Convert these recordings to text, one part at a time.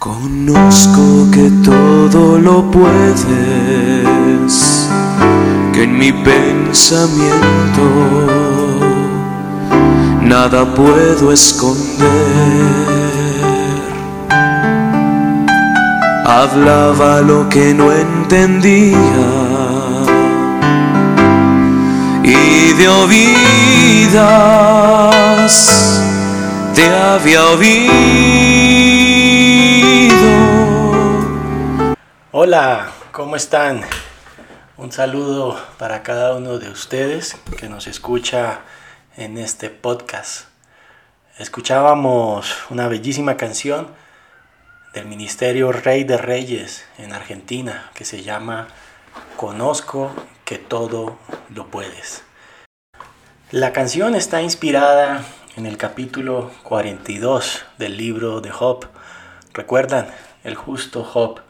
Conozco que todo lo puedes, que en mi pensamiento nada puedo esconder. Hablaba lo que no entendía y de oídas te había oído. Hola, ¿cómo están? Un saludo para cada uno de ustedes que nos escucha en este podcast. Escuchábamos una bellísima canción del Ministerio Rey de Reyes en Argentina que se llama Conozco que todo lo puedes. La canción está inspirada en el capítulo 42 del libro de Job. ¿Recuerdan? El justo Job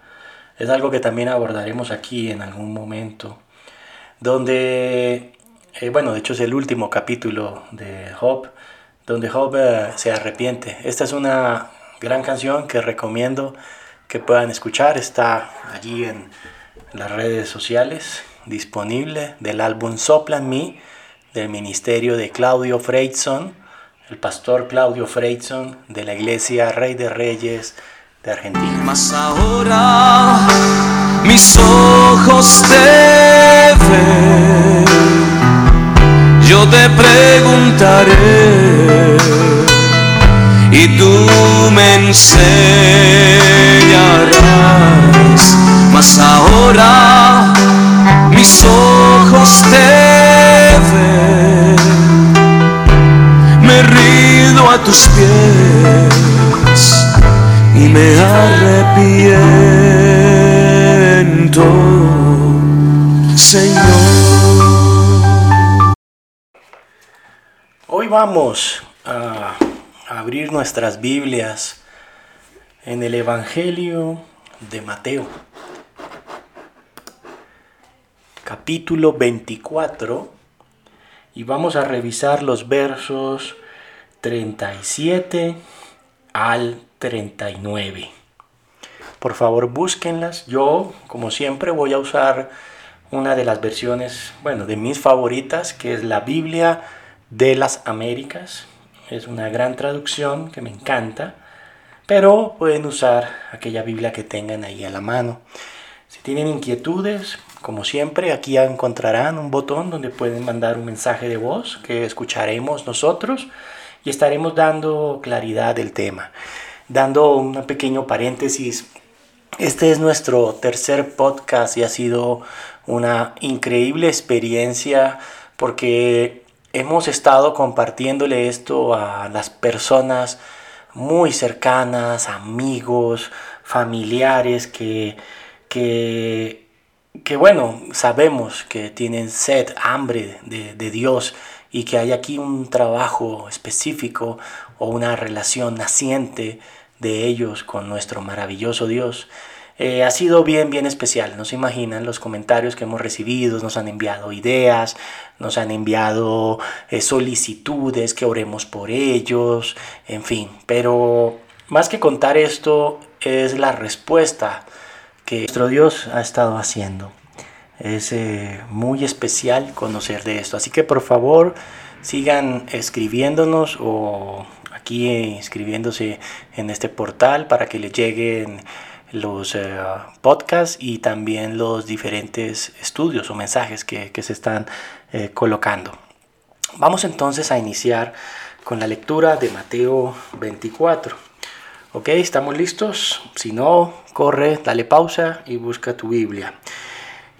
es algo que también abordaremos aquí en algún momento, donde, eh, bueno, de hecho es el último capítulo de Job, donde Job eh, se arrepiente. Esta es una gran canción que recomiendo que puedan escuchar, está allí en las redes sociales, disponible del álbum Soplan Me, del ministerio de Claudio Freidson, el pastor Claudio Freidson de la iglesia Rey de Reyes de Argentina. Mas ahora mis ojos te ven, yo te preguntaré y tú me enseñarás. Mas ahora mis ojos te ven, me rido a tus pies y me arrepiento, Señor. Hoy vamos a abrir nuestras Biblias en el Evangelio de Mateo, capítulo 24, y vamos a revisar los versos 37 al 39. Por favor, búsquenlas. Yo, como siempre, voy a usar una de las versiones, bueno, de mis favoritas, que es la Biblia de las Américas. Es una gran traducción que me encanta, pero pueden usar aquella Biblia que tengan ahí a la mano. Si tienen inquietudes, como siempre, aquí encontrarán un botón donde pueden mandar un mensaje de voz que escucharemos nosotros y estaremos dando claridad del tema dando un pequeño paréntesis, este es nuestro tercer podcast y ha sido una increíble experiencia porque hemos estado compartiéndole esto a las personas muy cercanas, amigos, familiares que, que, que bueno, sabemos que tienen sed, hambre de, de Dios y que hay aquí un trabajo específico o una relación naciente de ellos con nuestro maravilloso Dios. Eh, ha sido bien, bien especial. No se imaginan los comentarios que hemos recibido, nos han enviado ideas, nos han enviado eh, solicitudes, que oremos por ellos, en fin. Pero más que contar esto, es la respuesta que nuestro Dios ha estado haciendo. Es eh, muy especial conocer de esto. Así que por favor sigan escribiéndonos o inscribiéndose en este portal para que les lleguen los eh, podcasts y también los diferentes estudios o mensajes que, se están eh, colocando. Vamos entonces a iniciar con la lectura de Mateo 24. Ok, ¿estamos listos? Si no, corre, dale pausa y busca tu Biblia.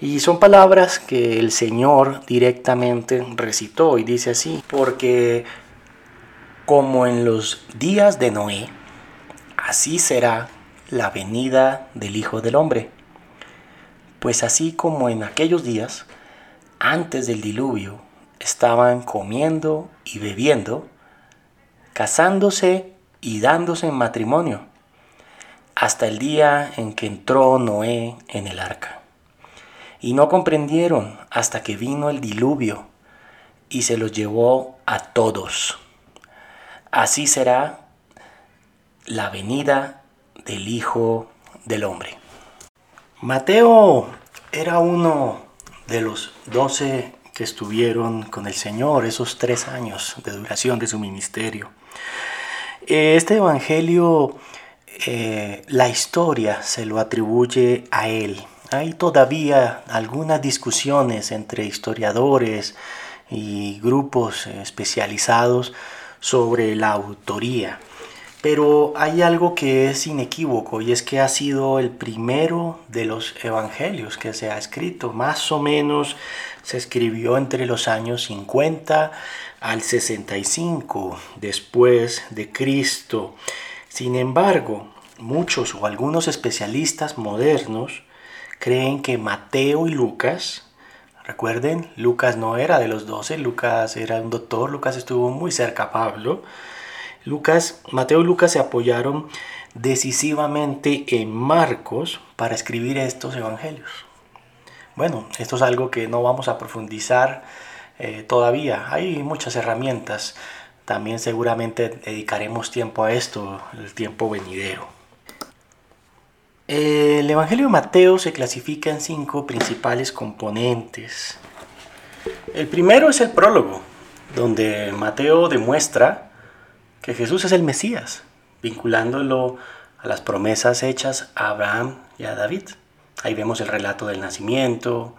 Y son palabras que el Señor directamente recitó y dice así, porque como en los días de Noé, así será la venida del Hijo del Hombre. Pues así como en aquellos días, antes del diluvio, estaban comiendo y bebiendo, casándose y dándose en matrimonio, hasta el día en que entró Noé en el arca. Y no comprendieron hasta que vino el diluvio y se los llevó a todos. Así será la venida del Hijo del Hombre. Mateo era uno de los doce que estuvieron con el Señor esos tres años de duración de su ministerio. Este Evangelio, eh, la historia se lo atribuye a él. Hay todavía algunas discusiones entre historiadores y grupos especializados sobre la autoría. Pero hay algo que es inequívoco y es que ha sido el primero de los evangelios que se ha escrito. Más o menos se escribió entre los años 50 al 65 después de Cristo. Sin embargo, muchos o algunos especialistas modernos creen que Mateo y Lucas, recuerden, Lucas no era de los doce, Lucas era un doctor, Lucas estuvo muy cerca a Pablo, Lucas, Mateo y Lucas se apoyaron decisivamente en Marcos para escribir estos evangelios. Bueno, esto es algo que no vamos a profundizar eh, todavía. Hay muchas herramientas. También seguramente dedicaremos tiempo a esto, el tiempo venidero. El Evangelio de Mateo se clasifica en cinco principales componentes. El primero es el prólogo, donde Mateo demuestra que Jesús es el Mesías, vinculándolo a las promesas hechas a Abraham y a David. Ahí vemos el relato del nacimiento,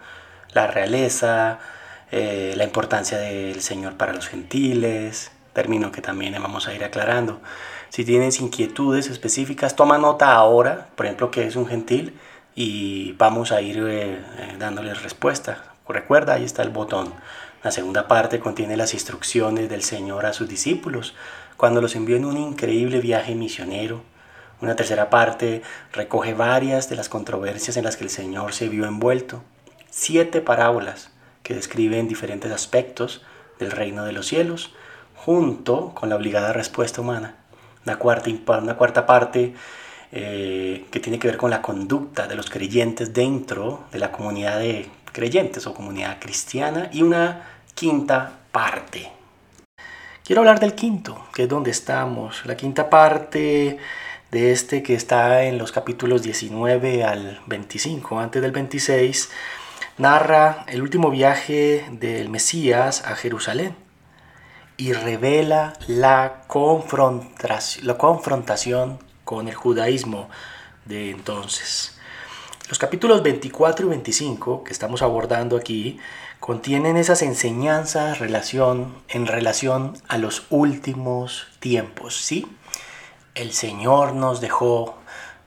la realeza, eh, la importancia del Señor para los gentiles, término que también vamos a ir aclarando. Si tienes inquietudes específicas, toma nota ahora, por ejemplo, que es un gentil, y vamos a ir eh, eh, dándoles respuesta. Recuerda, ahí está el botón. La segunda parte contiene las instrucciones del Señor a sus discípulos cuando los envió en un increíble viaje misionero. Una tercera parte recoge varias de las controversias en las que el Señor se vio envuelto. Siete parábolas que describen diferentes aspectos del reino de los cielos, junto con la obligada respuesta humana. Una cuarta, una cuarta parte eh, que tiene que ver con la conducta de los creyentes dentro de la comunidad de creyentes o comunidad cristiana. Y una quinta parte Quiero hablar del quinto, que es donde estamos. La quinta parte de este que está en los capítulos 19 al 25, antes del 26, narra el último viaje del Mesías a Jerusalén y revela la confrontación, la confrontación con el judaísmo de entonces. Los capítulos 24 y 25 que estamos abordando aquí contienen esas enseñanzas relación, en relación a los últimos tiempos. ¿sí? El Señor nos dejó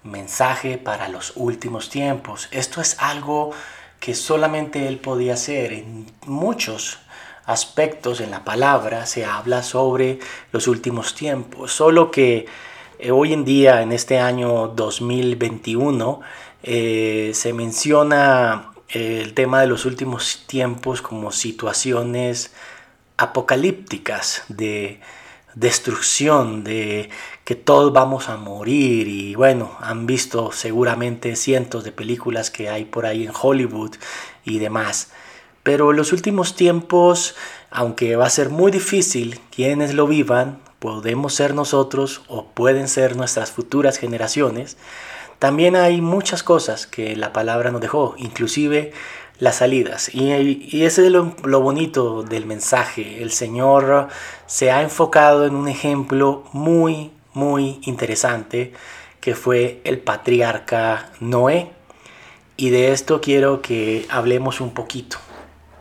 mensaje para los últimos tiempos. Esto es algo que solamente Él podía hacer. En muchos aspectos en la palabra se habla sobre los últimos tiempos, solo que eh, hoy en día, en este año 2021, eh, se menciona el tema de los últimos tiempos como situaciones apocalípticas de destrucción, de que todos vamos a morir y bueno, han visto seguramente cientos de películas que hay por ahí en Hollywood y demás. Pero en los últimos tiempos, aunque va a ser muy difícil quienes lo vivan, podemos ser nosotros o pueden ser nuestras futuras generaciones, también hay muchas cosas que la palabra nos dejó, inclusive las salidas. Y, ese es lo, lo, bonito del mensaje. El Señor se ha enfocado en un ejemplo muy, muy interesante que fue el patriarca Noé. Y de esto quiero que hablemos un poquito.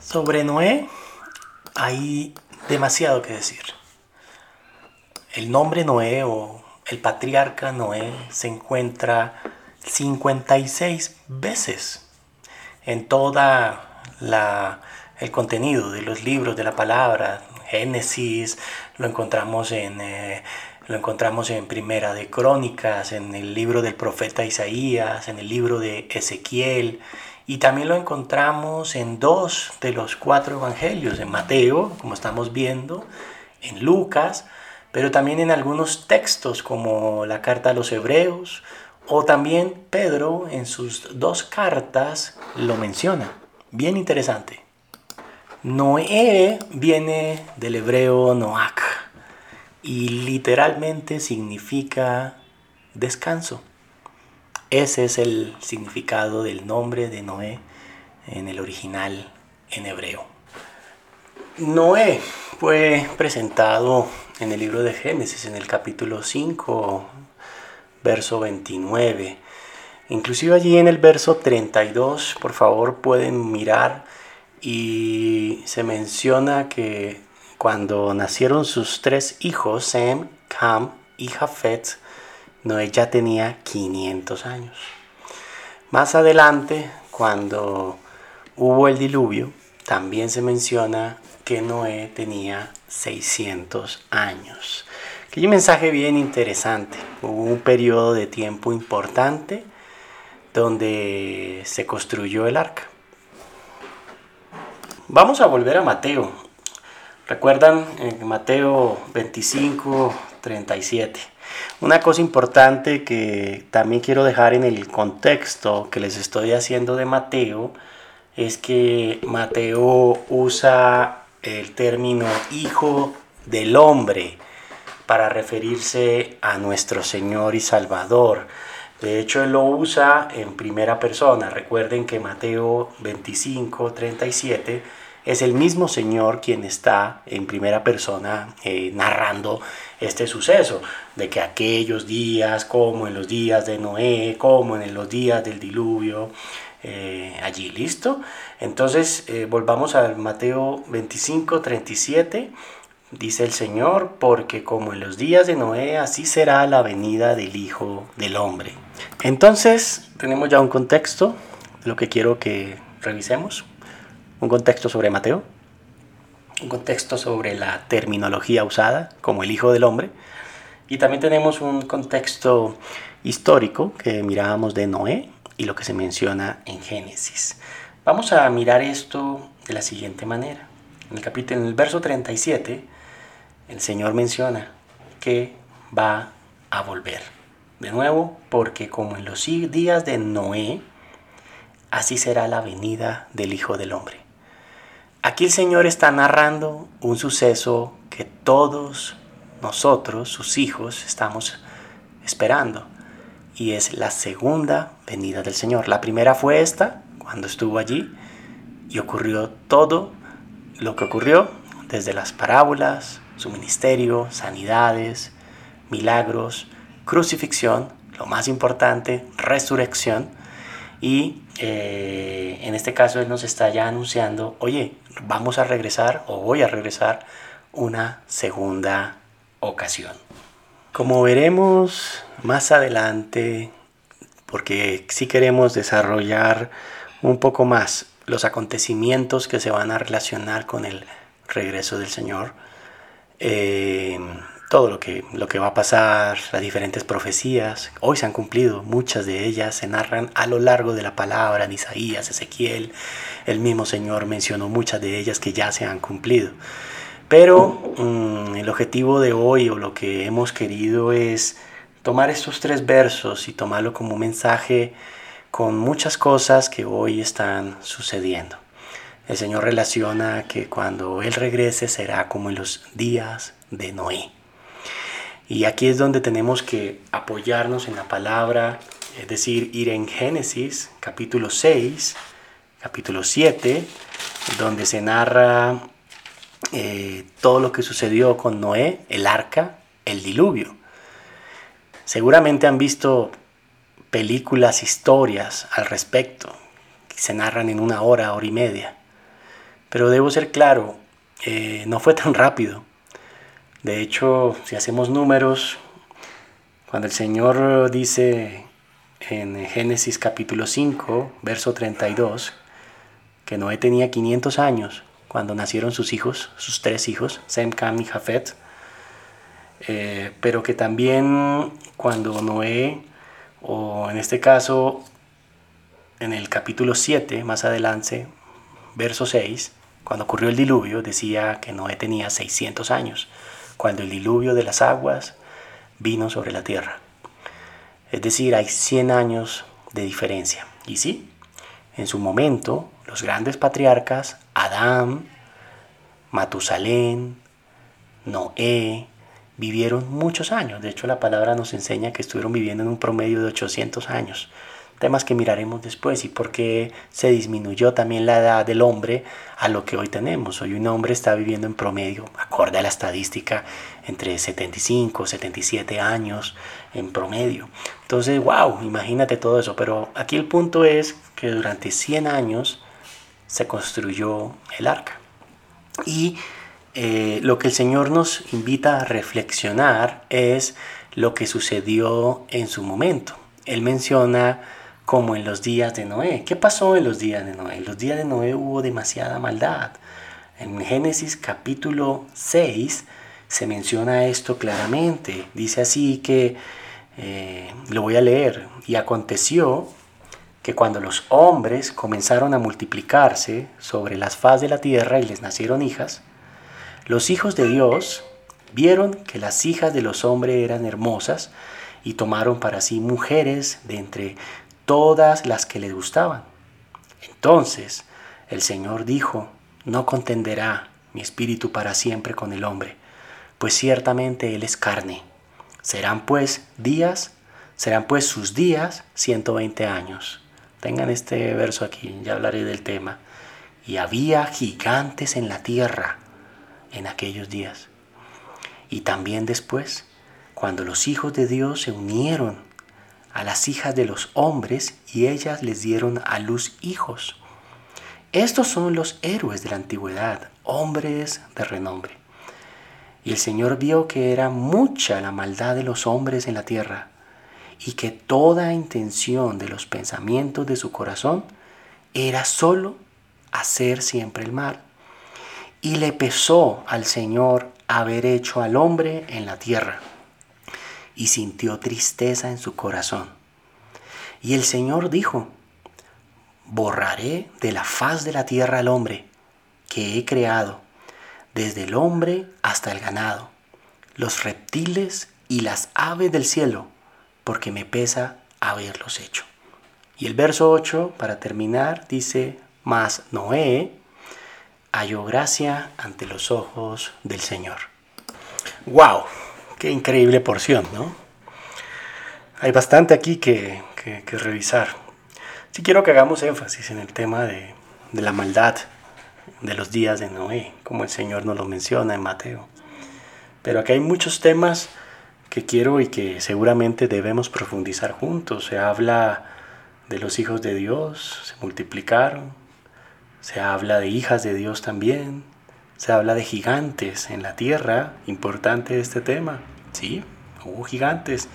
Sobre Noé hay demasiado que decir. El nombre Noé o el patriarca Noé se encuentra 56 veces en toda la el contenido de los libros de la palabra Génesis lo encontramos en eh, lo encontramos en Primera de Crónicas, en el libro del profeta Isaías, en el libro de Ezequiel y también lo encontramos en dos de los cuatro evangelios, en Mateo, como estamos viendo, en Lucas, pero también en algunos textos como la carta a los Hebreos o también Pedro en sus dos cartas lo menciona. Bien interesante. Noé viene del hebreo Noach y literalmente significa descanso. Ese es el significado del nombre de Noé en el original en hebreo. Noé fue presentado en el libro de Génesis, en el capítulo 5, verso 29. Inclusive allí en el verso 32, por favor pueden mirar y se menciona que cuando nacieron sus tres hijos, Sem, Cam y Jafet, Noé ya tenía 500 años. Más adelante, cuando hubo el diluvio, también se menciona que Noé tenía 600 años. Aquel mensaje bien interesante. Hubo un periodo de tiempo importante donde se construyó el arca. Vamos a volver a Mateo. ¿Recuerdan en Mateo 25, 37? Una cosa importante que también quiero dejar en el contexto que les estoy haciendo de Mateo es que Mateo usa el término hijo del hombre para referirse a nuestro Señor y Salvador. De hecho, él lo usa en primera persona. Recuerden que Mateo 25, 37 es el mismo Señor quien está en primera persona eh, narrando este suceso, de que aquellos días, como en los días de Noé, como en los días del diluvio, eh, allí, ¿listo? Entonces, eh, volvamos al Mateo 25, 37 dice el Señor, porque como en los días de Noé, así será la venida del Hijo del Hombre. Entonces, tenemos ya un contexto lo que quiero que revisemos. Un contexto sobre Mateo, un contexto sobre la terminología usada como el Hijo del Hombre, y también tenemos un contexto histórico que mirábamos de Noé y lo que se menciona en Génesis. Vamos a mirar esto de la siguiente manera. En el capítulo, en el verso 37, el Señor menciona que va a volver. De nuevo, porque como en los días de Noé, así será la venida del Hijo del Hombre. Aquí el Señor está narrando un suceso que todos nosotros, sus hijos, estamos esperando. Y es la segunda venida del Señor. La primera fue esta, cuando estuvo allí, y ocurrió todo lo que ocurrió, desde las parábolas, su ministerio, sanidades, milagros, crucifixión, lo más importante, resurrección. Y eh, en este caso Él nos está ya anunciando, oye, vamos a regresar o voy a regresar una segunda ocasión. Como veremos más adelante, porque si queremos desarrollar un poco más los acontecimientos que se van a relacionar con el regreso del Señor, eh, todo lo que, lo que va a pasar, las diferentes profecías, hoy se han cumplido, muchas de ellas se narran a lo largo de la palabra en Isaías, Ezequiel, el mismo Señor mencionó muchas de ellas que ya se han cumplido. Pero mm, el objetivo de hoy o lo que hemos querido es tomar estos tres versos y tomarlo como un mensaje con muchas cosas que hoy están sucediendo. El Señor relaciona que cuando Él regrese será como en los días de Noé. Y aquí es donde tenemos que apoyarnos en la palabra, es decir, ir en Génesis capítulo 6, capítulo 7, donde se narra eh, todo lo que sucedió con Noé, el arca, el diluvio. Seguramente han visto películas, historias al respecto, que se narran en una hora, hora y media. Pero debo ser claro, eh, no fue tan rápido. De hecho, si hacemos números, cuando el Señor dice en Génesis capítulo 5, verso 32, que Noé tenía 500 años cuando nacieron sus hijos, sus tres hijos, Sem, Cam y Jafet, eh, pero que también cuando Noé, o en este caso en el capítulo 7, más adelante, verso 6, cuando ocurrió el diluvio decía que Noé tenía 600 años, cuando el diluvio de las aguas vino sobre la tierra. Es decir, hay 100 años de diferencia. Y sí, en su momento, los grandes patriarcas, Adán, Matusalén, Noé vivieron muchos años. De hecho, la palabra nos enseña que estuvieron viviendo en un promedio de 800 años. Temas que miraremos después y por qué se disminuyó también la edad del hombre a lo que hoy tenemos. Hoy un hombre está viviendo en promedio, acorde a la estadística, entre 75, 77 años en promedio. Entonces, wow, imagínate todo eso. Pero aquí el punto es que durante 100 años se construyó el arca. Y eh, lo que el Señor nos invita a reflexionar es lo que sucedió en su momento. Él menciona como en los días de Noé. ¿Qué pasó en los días de Noé? En los días de Noé hubo demasiada maldad. En Génesis capítulo 6 se menciona esto claramente. Dice así que, eh, lo voy a leer, y aconteció que cuando los hombres comenzaron a multiplicarse sobre las faz de la tierra y les nacieron hijas, los hijos de Dios vieron que las hijas de los hombres eran hermosas y tomaron para sí mujeres de entre todas las que les gustaban. Entonces el Señor dijo, no contenderá mi espíritu para siempre con el hombre, pues ciertamente él es carne. Serán pues días, serán pues sus días 120 años. Tengan este verso aquí, ya hablaré del tema. Y había gigantes en la tierra en aquellos días. Y también después, cuando los hijos de Dios se unieron a las hijas de los hombres y ellas les dieron a luz hijos. Estos son los héroes de la antigüedad, hombres de renombre. Y el Señor vio que era mucha la maldad de los hombres en la tierra y que toda intención de los pensamientos de su corazón era solo hacer siempre el mal y le pesó al Señor haber hecho al hombre en la tierra, y sintió tristeza en su corazón. Y el Señor dijo, borraré de la faz de la tierra al hombre que he creado, desde el hombre hasta el ganado, los reptiles y las aves del cielo, porque me pesa haberlos hecho. Y el verso 8, para terminar, dice, mas Noé, halló gracia ante los ojos del Señor. ¡Wow! ¡Qué increíble porción, ¿no? Hay bastante aquí que, revisar. Sí quiero que hagamos énfasis en el tema de, de la maldad de los días de Noé, como el Señor nos lo menciona en Mateo. Pero aquí hay muchos temas que quiero y que seguramente debemos profundizar juntos. Se habla de los hijos de Dios, se multiplicaron, se habla de hijas de Dios también. Se habla de gigantes en la tierra. Importante este tema. Sí, hubo gigantes.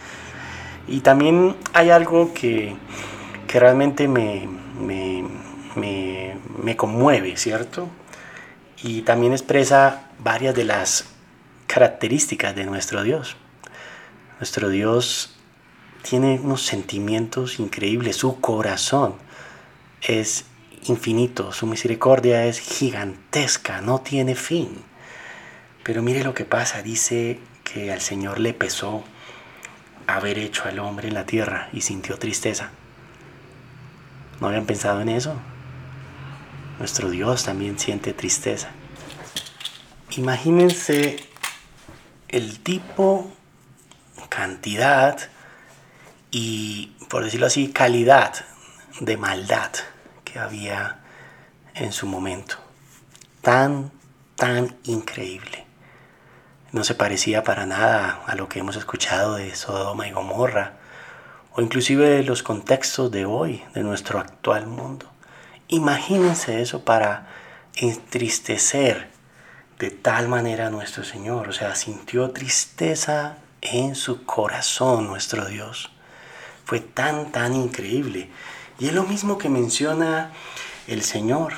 Y también hay algo que, realmente me, me, conmueve, ¿cierto? Y también expresa varias de las características de nuestro Dios. Nuestro Dios tiene unos sentimientos increíbles, su corazón es infinito, su misericordia es gigantesca, no tiene fin. Pero mire lo que pasa, dice que al Señor le pesó haber hecho al hombre en la tierra y sintió tristeza. ¿No habían pensado en eso? Nuestro Dios también siente tristeza. Imagínense el tipo, cantidad y, por decirlo así, calidad de maldad que había en su momento. Tan, tan increíble. No se parecía para nada a lo que hemos escuchado de Sodoma y Gomorra, o inclusive de los contextos de hoy, de nuestro actual mundo. Imagínense eso para entristecer de tal manera a nuestro Señor. O sea, sintió tristeza en su corazón nuestro Dios. Fue tan, tan increíble. Y es lo mismo que menciona el Señor.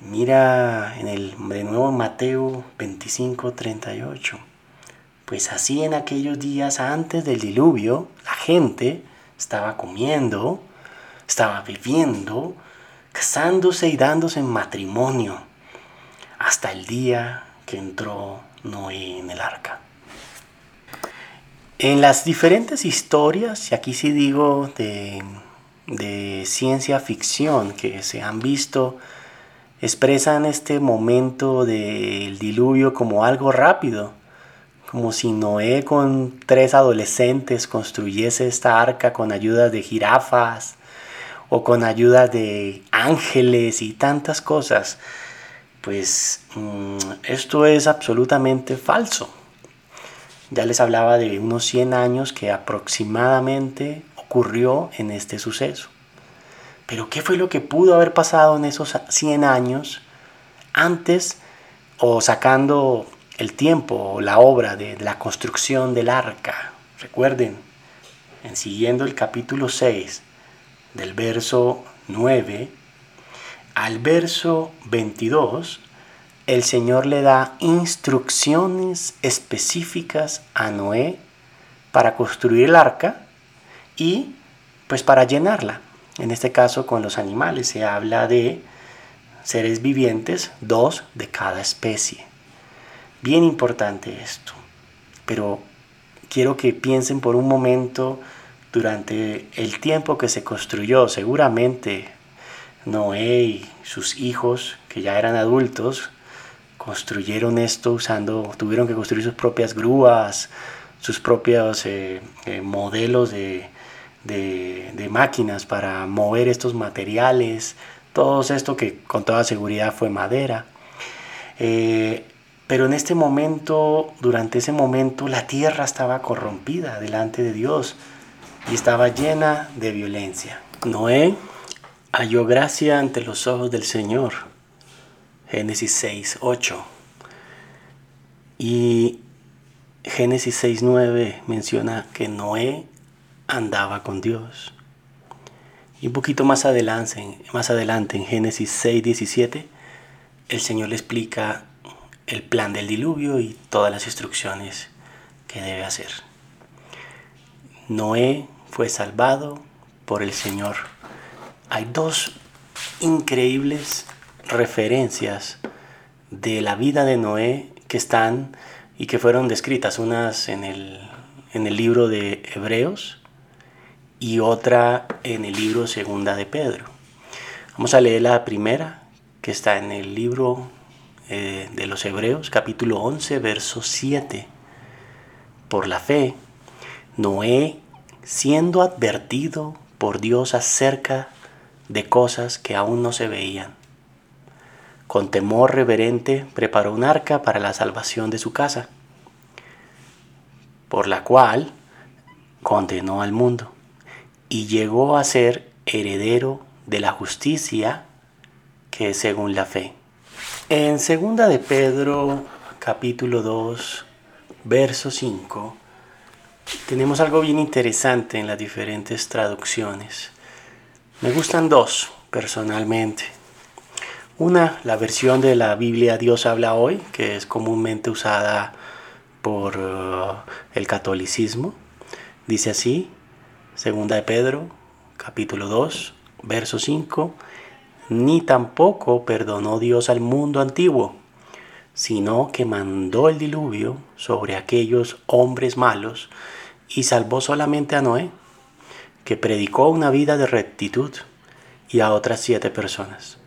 Mira en el, de nuevo Mateo 25, 38. Pues así en aquellos días antes del diluvio, la gente estaba comiendo, estaba viviendo, casándose y dándose en matrimonio, hasta el día que entró Noé en el arca. En las diferentes historias, y aquí sí digo de de ciencia ficción que se han visto expresan este momento del diluvio como algo rápido, como si Noé con tres adolescentes construyese esta arca con ayuda de jirafas o con ayuda de ángeles y tantas cosas. Pues mm, esto es absolutamente falso. Ya les hablaba de unos 100 años que aproximadamente ocurrió en este suceso. Pero ¿qué fue lo que pudo haber pasado en esos 100 años antes o sacando el tiempo o la obra de la construcción del arca? Recuerden, en siguiendo el capítulo 6 del verso 9 al verso 22, el Señor le da instrucciones específicas a Noé para construir el arca y pues para llenarla. En este caso con los animales se habla de seres vivientes, dos de cada especie. Bien importante esto. Pero quiero que piensen por un momento durante el tiempo que se construyó. Seguramente Noé y sus hijos, que ya eran adultos, construyeron esto usando, tuvieron que construir sus propias grúas, sus propios eh, eh, modelos de, máquinas para mover estos materiales, todo esto que con toda seguridad fue madera. Eh, pero en este momento, durante ese momento, la tierra estaba corrompida delante de Dios y estaba llena de violencia. Noé halló gracia ante los ojos del Señor Génesis 6, 8. Y Génesis 6, 9 menciona que Noé andaba con Dios. Y un poquito más adelante, más adelante en Génesis 6, 17, el Señor le explica el plan del diluvio y todas las instrucciones que debe hacer. Noé fue salvado por el Señor. Hay dos increíbles referencias de la vida de Noé que están y que fueron descritas, unas en el, en el libro de Hebreos y otra en el libro Segunda de Pedro. Vamos a leer la primera, que está en el libro eh, de los Hebreos, capítulo 11, verso 7. Por la fe, Noé, siendo advertido por Dios acerca de cosas que aún no se veían, con temor reverente preparó un arca para la salvación de su casa, por la cual condenó al mundo y llegó a ser heredero de la justicia que es según la fe. En segunda de Pedro capítulo 2 verso 5 tenemos algo bien interesante en las diferentes traducciones. Me gustan dos personalmente. Una, la versión de la Biblia Dios habla hoy, que es comúnmente usada por uh, el catolicismo. Dice así, segunda de Pedro, capítulo 2, verso 5, ni tampoco perdonó Dios al mundo antiguo, sino que mandó el diluvio sobre aquellos hombres malos y salvó solamente a Noé, que predicó una vida de rectitud, y a otras siete personas.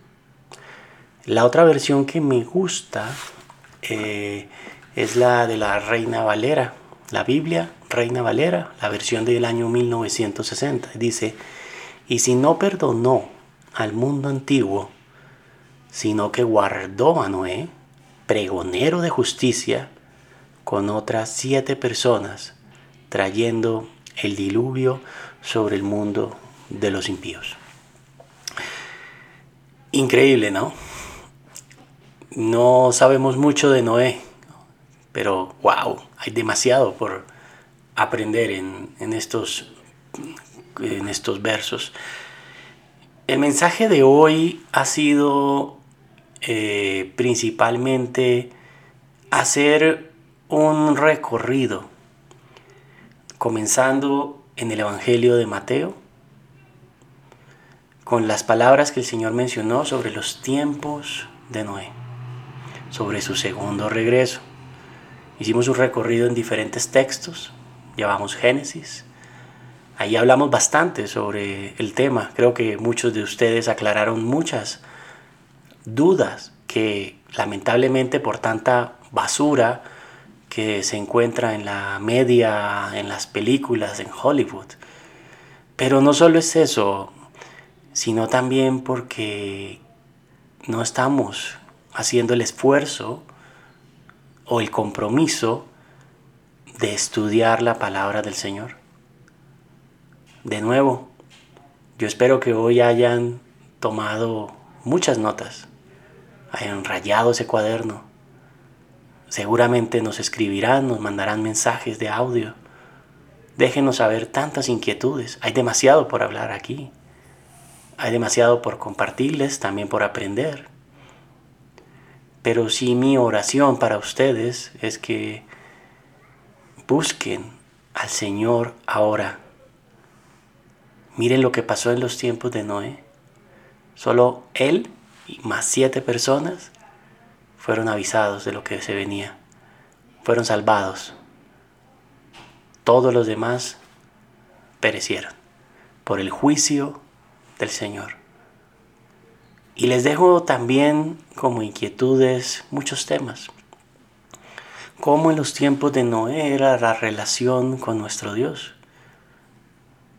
La otra versión que me gusta eh, es la de la Reina Valera, la Biblia Reina Valera, la versión del año 1960. Dice, y si no perdonó al mundo antiguo, sino que guardó a Noé, pregonero de justicia, con otras siete personas, trayendo el diluvio sobre el mundo de los impíos. Increíble, ¿no? No sabemos mucho de Noé, pero wow, hay demasiado por aprender en, estos, en estos versos. El mensaje de hoy ha sido eh, principalmente hacer un recorrido, comenzando en el Evangelio de Mateo, con las palabras que el Señor mencionó sobre los tiempos de Noé sobre su segundo regreso. Hicimos un recorrido en diferentes textos, llevamos Génesis, ahí hablamos bastante sobre el tema, creo que muchos de ustedes aclararon muchas dudas que lamentablemente por tanta basura que se encuentra en la media, en las películas, en Hollywood. Pero no solo es eso, sino también porque no estamos haciendo el esfuerzo o el compromiso de estudiar la palabra del Señor. De nuevo, yo espero que hoy hayan tomado muchas notas, hayan rayado ese cuaderno. Seguramente nos escribirán, nos mandarán mensajes de audio. Déjenos saber tantas inquietudes. Hay demasiado por hablar aquí. Hay demasiado por compartirles, también por aprender. Pero sí mi oración para ustedes es que busquen al Señor ahora. Miren lo que pasó en los tiempos de Noé. Solo él y más siete personas fueron avisados de lo que se venía. Fueron salvados. Todos los demás perecieron por el juicio del Señor. Y les dejo también como inquietudes muchos temas. Cómo en los tiempos de Noé era la relación con nuestro Dios.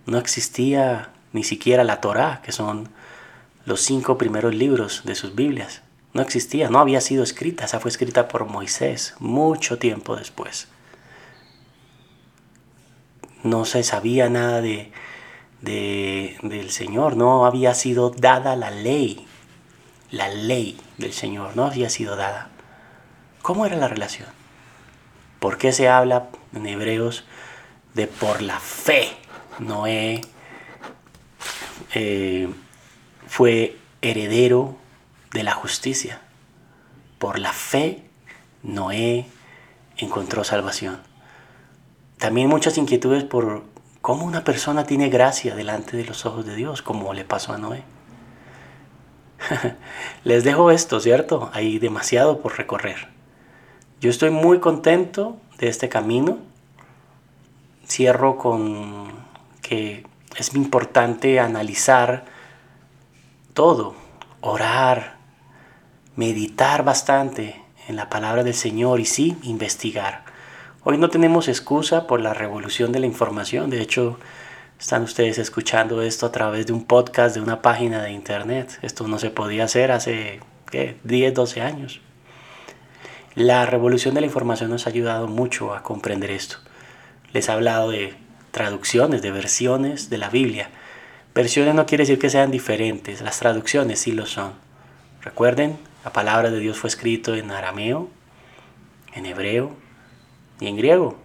No existía ni siquiera la Torá, que son los cinco primeros libros de sus Biblias. No existía, no había sido escrita, esa fue escrita por Moisés mucho tiempo después. No se sabía nada de, del Señor, no había sido dada la ley, la ley del Señor, no había sido dada. ¿Cómo era la relación? ¿Por qué se habla en Hebreos de por la fe? Noé eh, fue heredero de la justicia. Por la fe, Noé encontró salvación. También muchas inquietudes por cómo una persona tiene gracia delante de los ojos de Dios, como le pasó a Noé. Les dejo esto, ¿cierto? Hay demasiado por recorrer. Yo estoy muy contento de este camino. Cierro con que es importante analizar todo, orar, meditar bastante en la palabra del Señor y sí, investigar. Hoy no tenemos excusa por la revolución de la información, de hecho están ustedes escuchando esto a través de un podcast, de una página de internet. Esto no se podía hacer hace ¿qué? 10, 12 años. La revolución de la información nos ha ayudado mucho a comprender esto. Les he hablado de traducciones, de versiones de la Biblia Versiones no quiere decir que sean diferentes, las traducciones sí lo son. Recuerden, la palabra de Dios fue escrito en arameo, en hebreo y en griego.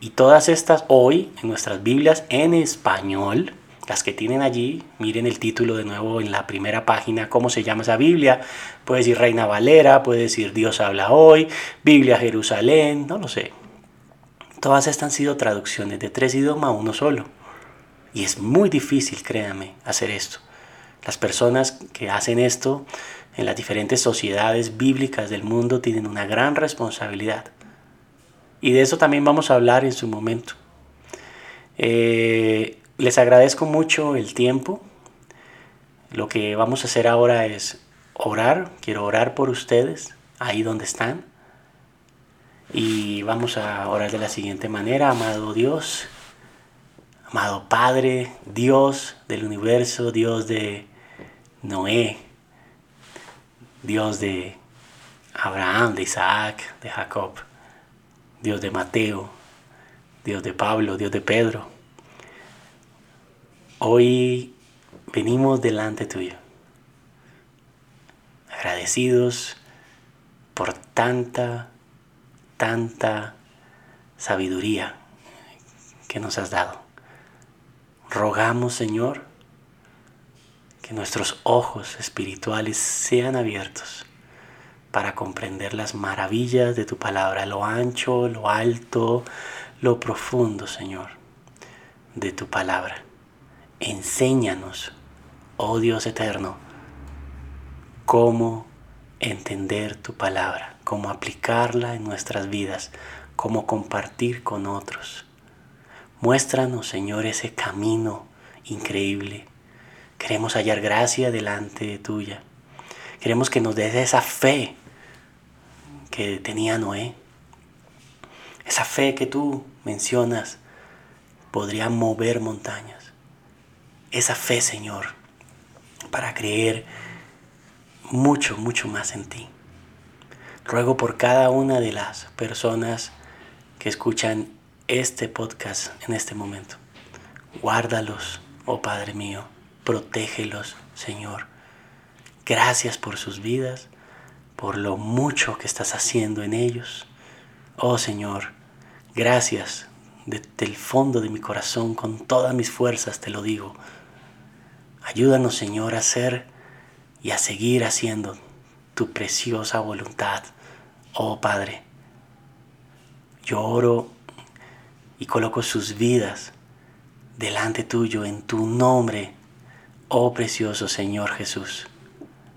Y todas estas hoy en nuestras Biblias en español, las que tienen allí, miren el título de nuevo en la primera página, cómo se llama esa Biblia. Puede decir Reina Valera, puede decir Dios habla hoy, Biblia Jerusalén, no lo sé. Todas estas han sido traducciones de tres idiomas a uno solo. Y es muy difícil, créanme, hacer esto. Las personas que hacen esto en las diferentes sociedades bíblicas del mundo tienen una gran responsabilidad. Y de eso también vamos a hablar en su momento. Eh, les agradezco mucho el tiempo. Lo que vamos a hacer ahora es orar. Quiero orar por ustedes, ahí donde están. Y vamos a orar de la siguiente manera, amado Dios. Amado Padre, Dios del universo, Dios de Noé, Dios de Abraham, de Isaac, de Jacob, Dios de Mateo, Dios de Pablo, Dios de Pedro. Hoy venimos delante tuyo, agradecidos por tanta, tanta sabiduría que nos has dado. Rogamos, Señor, que nuestros ojos espirituales sean abiertos para comprender las maravillas de tu palabra, lo ancho, lo alto, lo profundo, Señor, de tu palabra. Enséñanos, oh Dios eterno, cómo entender tu palabra, cómo aplicarla en nuestras vidas, cómo compartir con otros Muéstranos, Señor, ese camino increíble. Queremos hallar gracia delante de tuya. Queremos que nos des esa fe que tenía Noé. Esa fe que tú mencionas podría mover montañas. Esa fe, Señor, para creer mucho, mucho más en ti. Ruego por cada una de las personas que escuchan este podcast en este momento. Guárdalos, oh Padre mío, protégelos, Señor. Gracias por sus vidas, por lo mucho que estás haciendo en ellos. Oh Señor, gracias desde el fondo de mi corazón, con todas mis fuerzas te lo digo. Ayúdanos, Señor, a hacer y a seguir haciendo tu preciosa voluntad, oh Padre. Yo oro y coloco sus vidas delante tuyo en tu nombre, oh precioso Señor Jesús.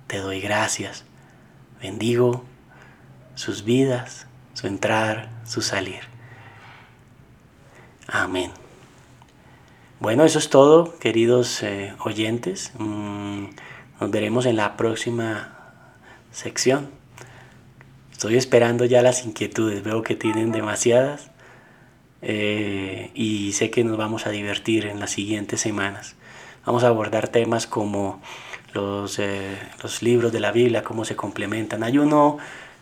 Te doy gracias. Bendigo sus vidas, su entrar, su salir. Amén. Bueno, eso es todo, queridos eh, oyentes. Mm, nos veremos en la próxima sección. Estoy esperando ya las inquietudes, veo que tienen demasiadas eh, y sé que nos vamos a divertir en las siguientes semanas. Vamos a abordar temas como los, eh, los libros de la Biblia, cómo se complementan. Hay uno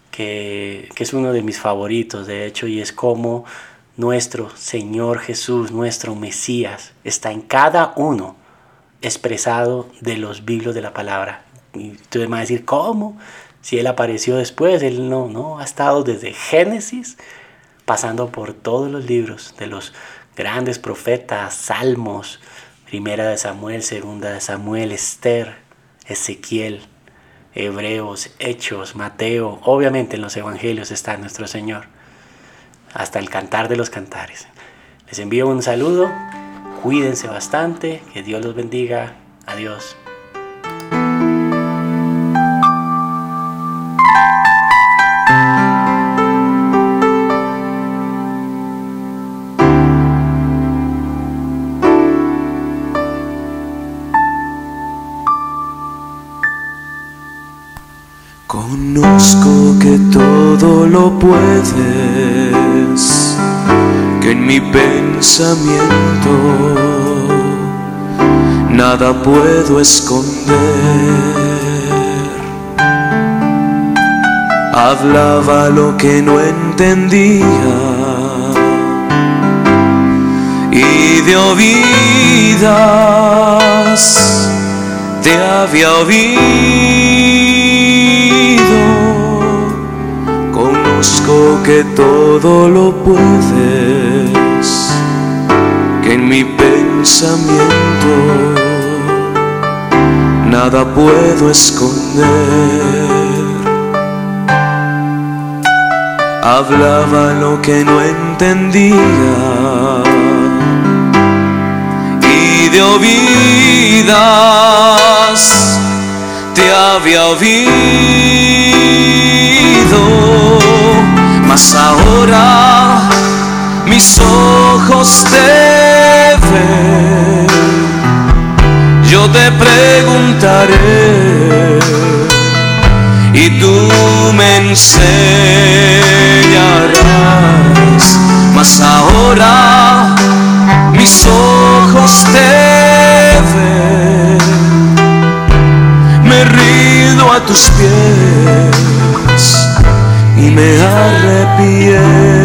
que, que es uno de mis favoritos, de hecho, y es cómo nuestro Señor Jesús, nuestro Mesías, está en cada uno expresado de los libros de la palabra. Y tú me vas a decir, ¿cómo? Si Él apareció después, Él no, no, ha estado desde Génesis, pasando por todos los libros de los grandes profetas, Salmos, Primera de Samuel, Segunda de Samuel, Esther, Ezequiel, Hebreos, Hechos, Mateo, obviamente en los Evangelios está nuestro Señor, hasta el cantar de los cantares. Les envío un saludo, cuídense bastante, que Dios los bendiga, adiós. Conozco que todo lo puedes, que en mi pensamiento nada puedo esconder. Hablaba lo que no entendía y de oídas te había oído que todo lo puedes, que en mi pensamiento nada puedo esconder. Hablaba lo que no entendía y de oídas te había oído mas ahora mis ojos te ven. Yo te preguntaré y tú me enseñarás. Mas ahora mis ojos te ven. Me rido a tus pies y me arrepiento,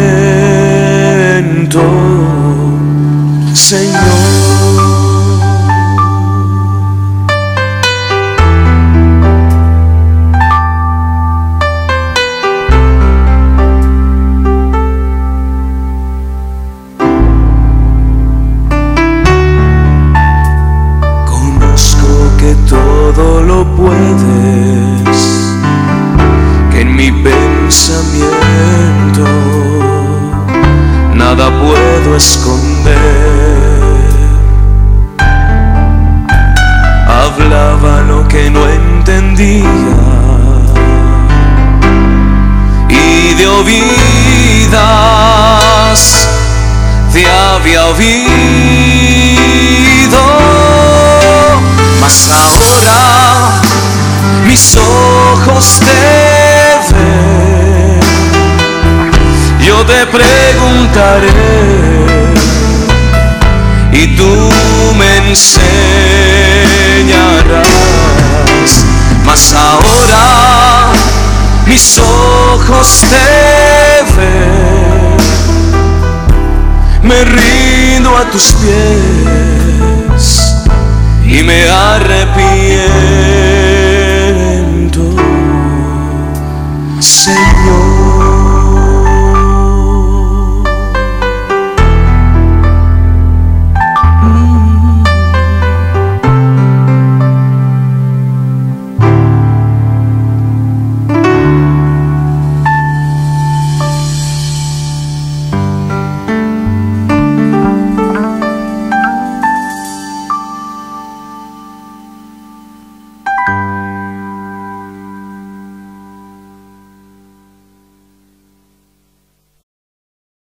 mis ojos te. Yo te preguntaré y tú me enseñarás. Mas ahora mis ojos te ven, me rindo a tus pies y me arrepiento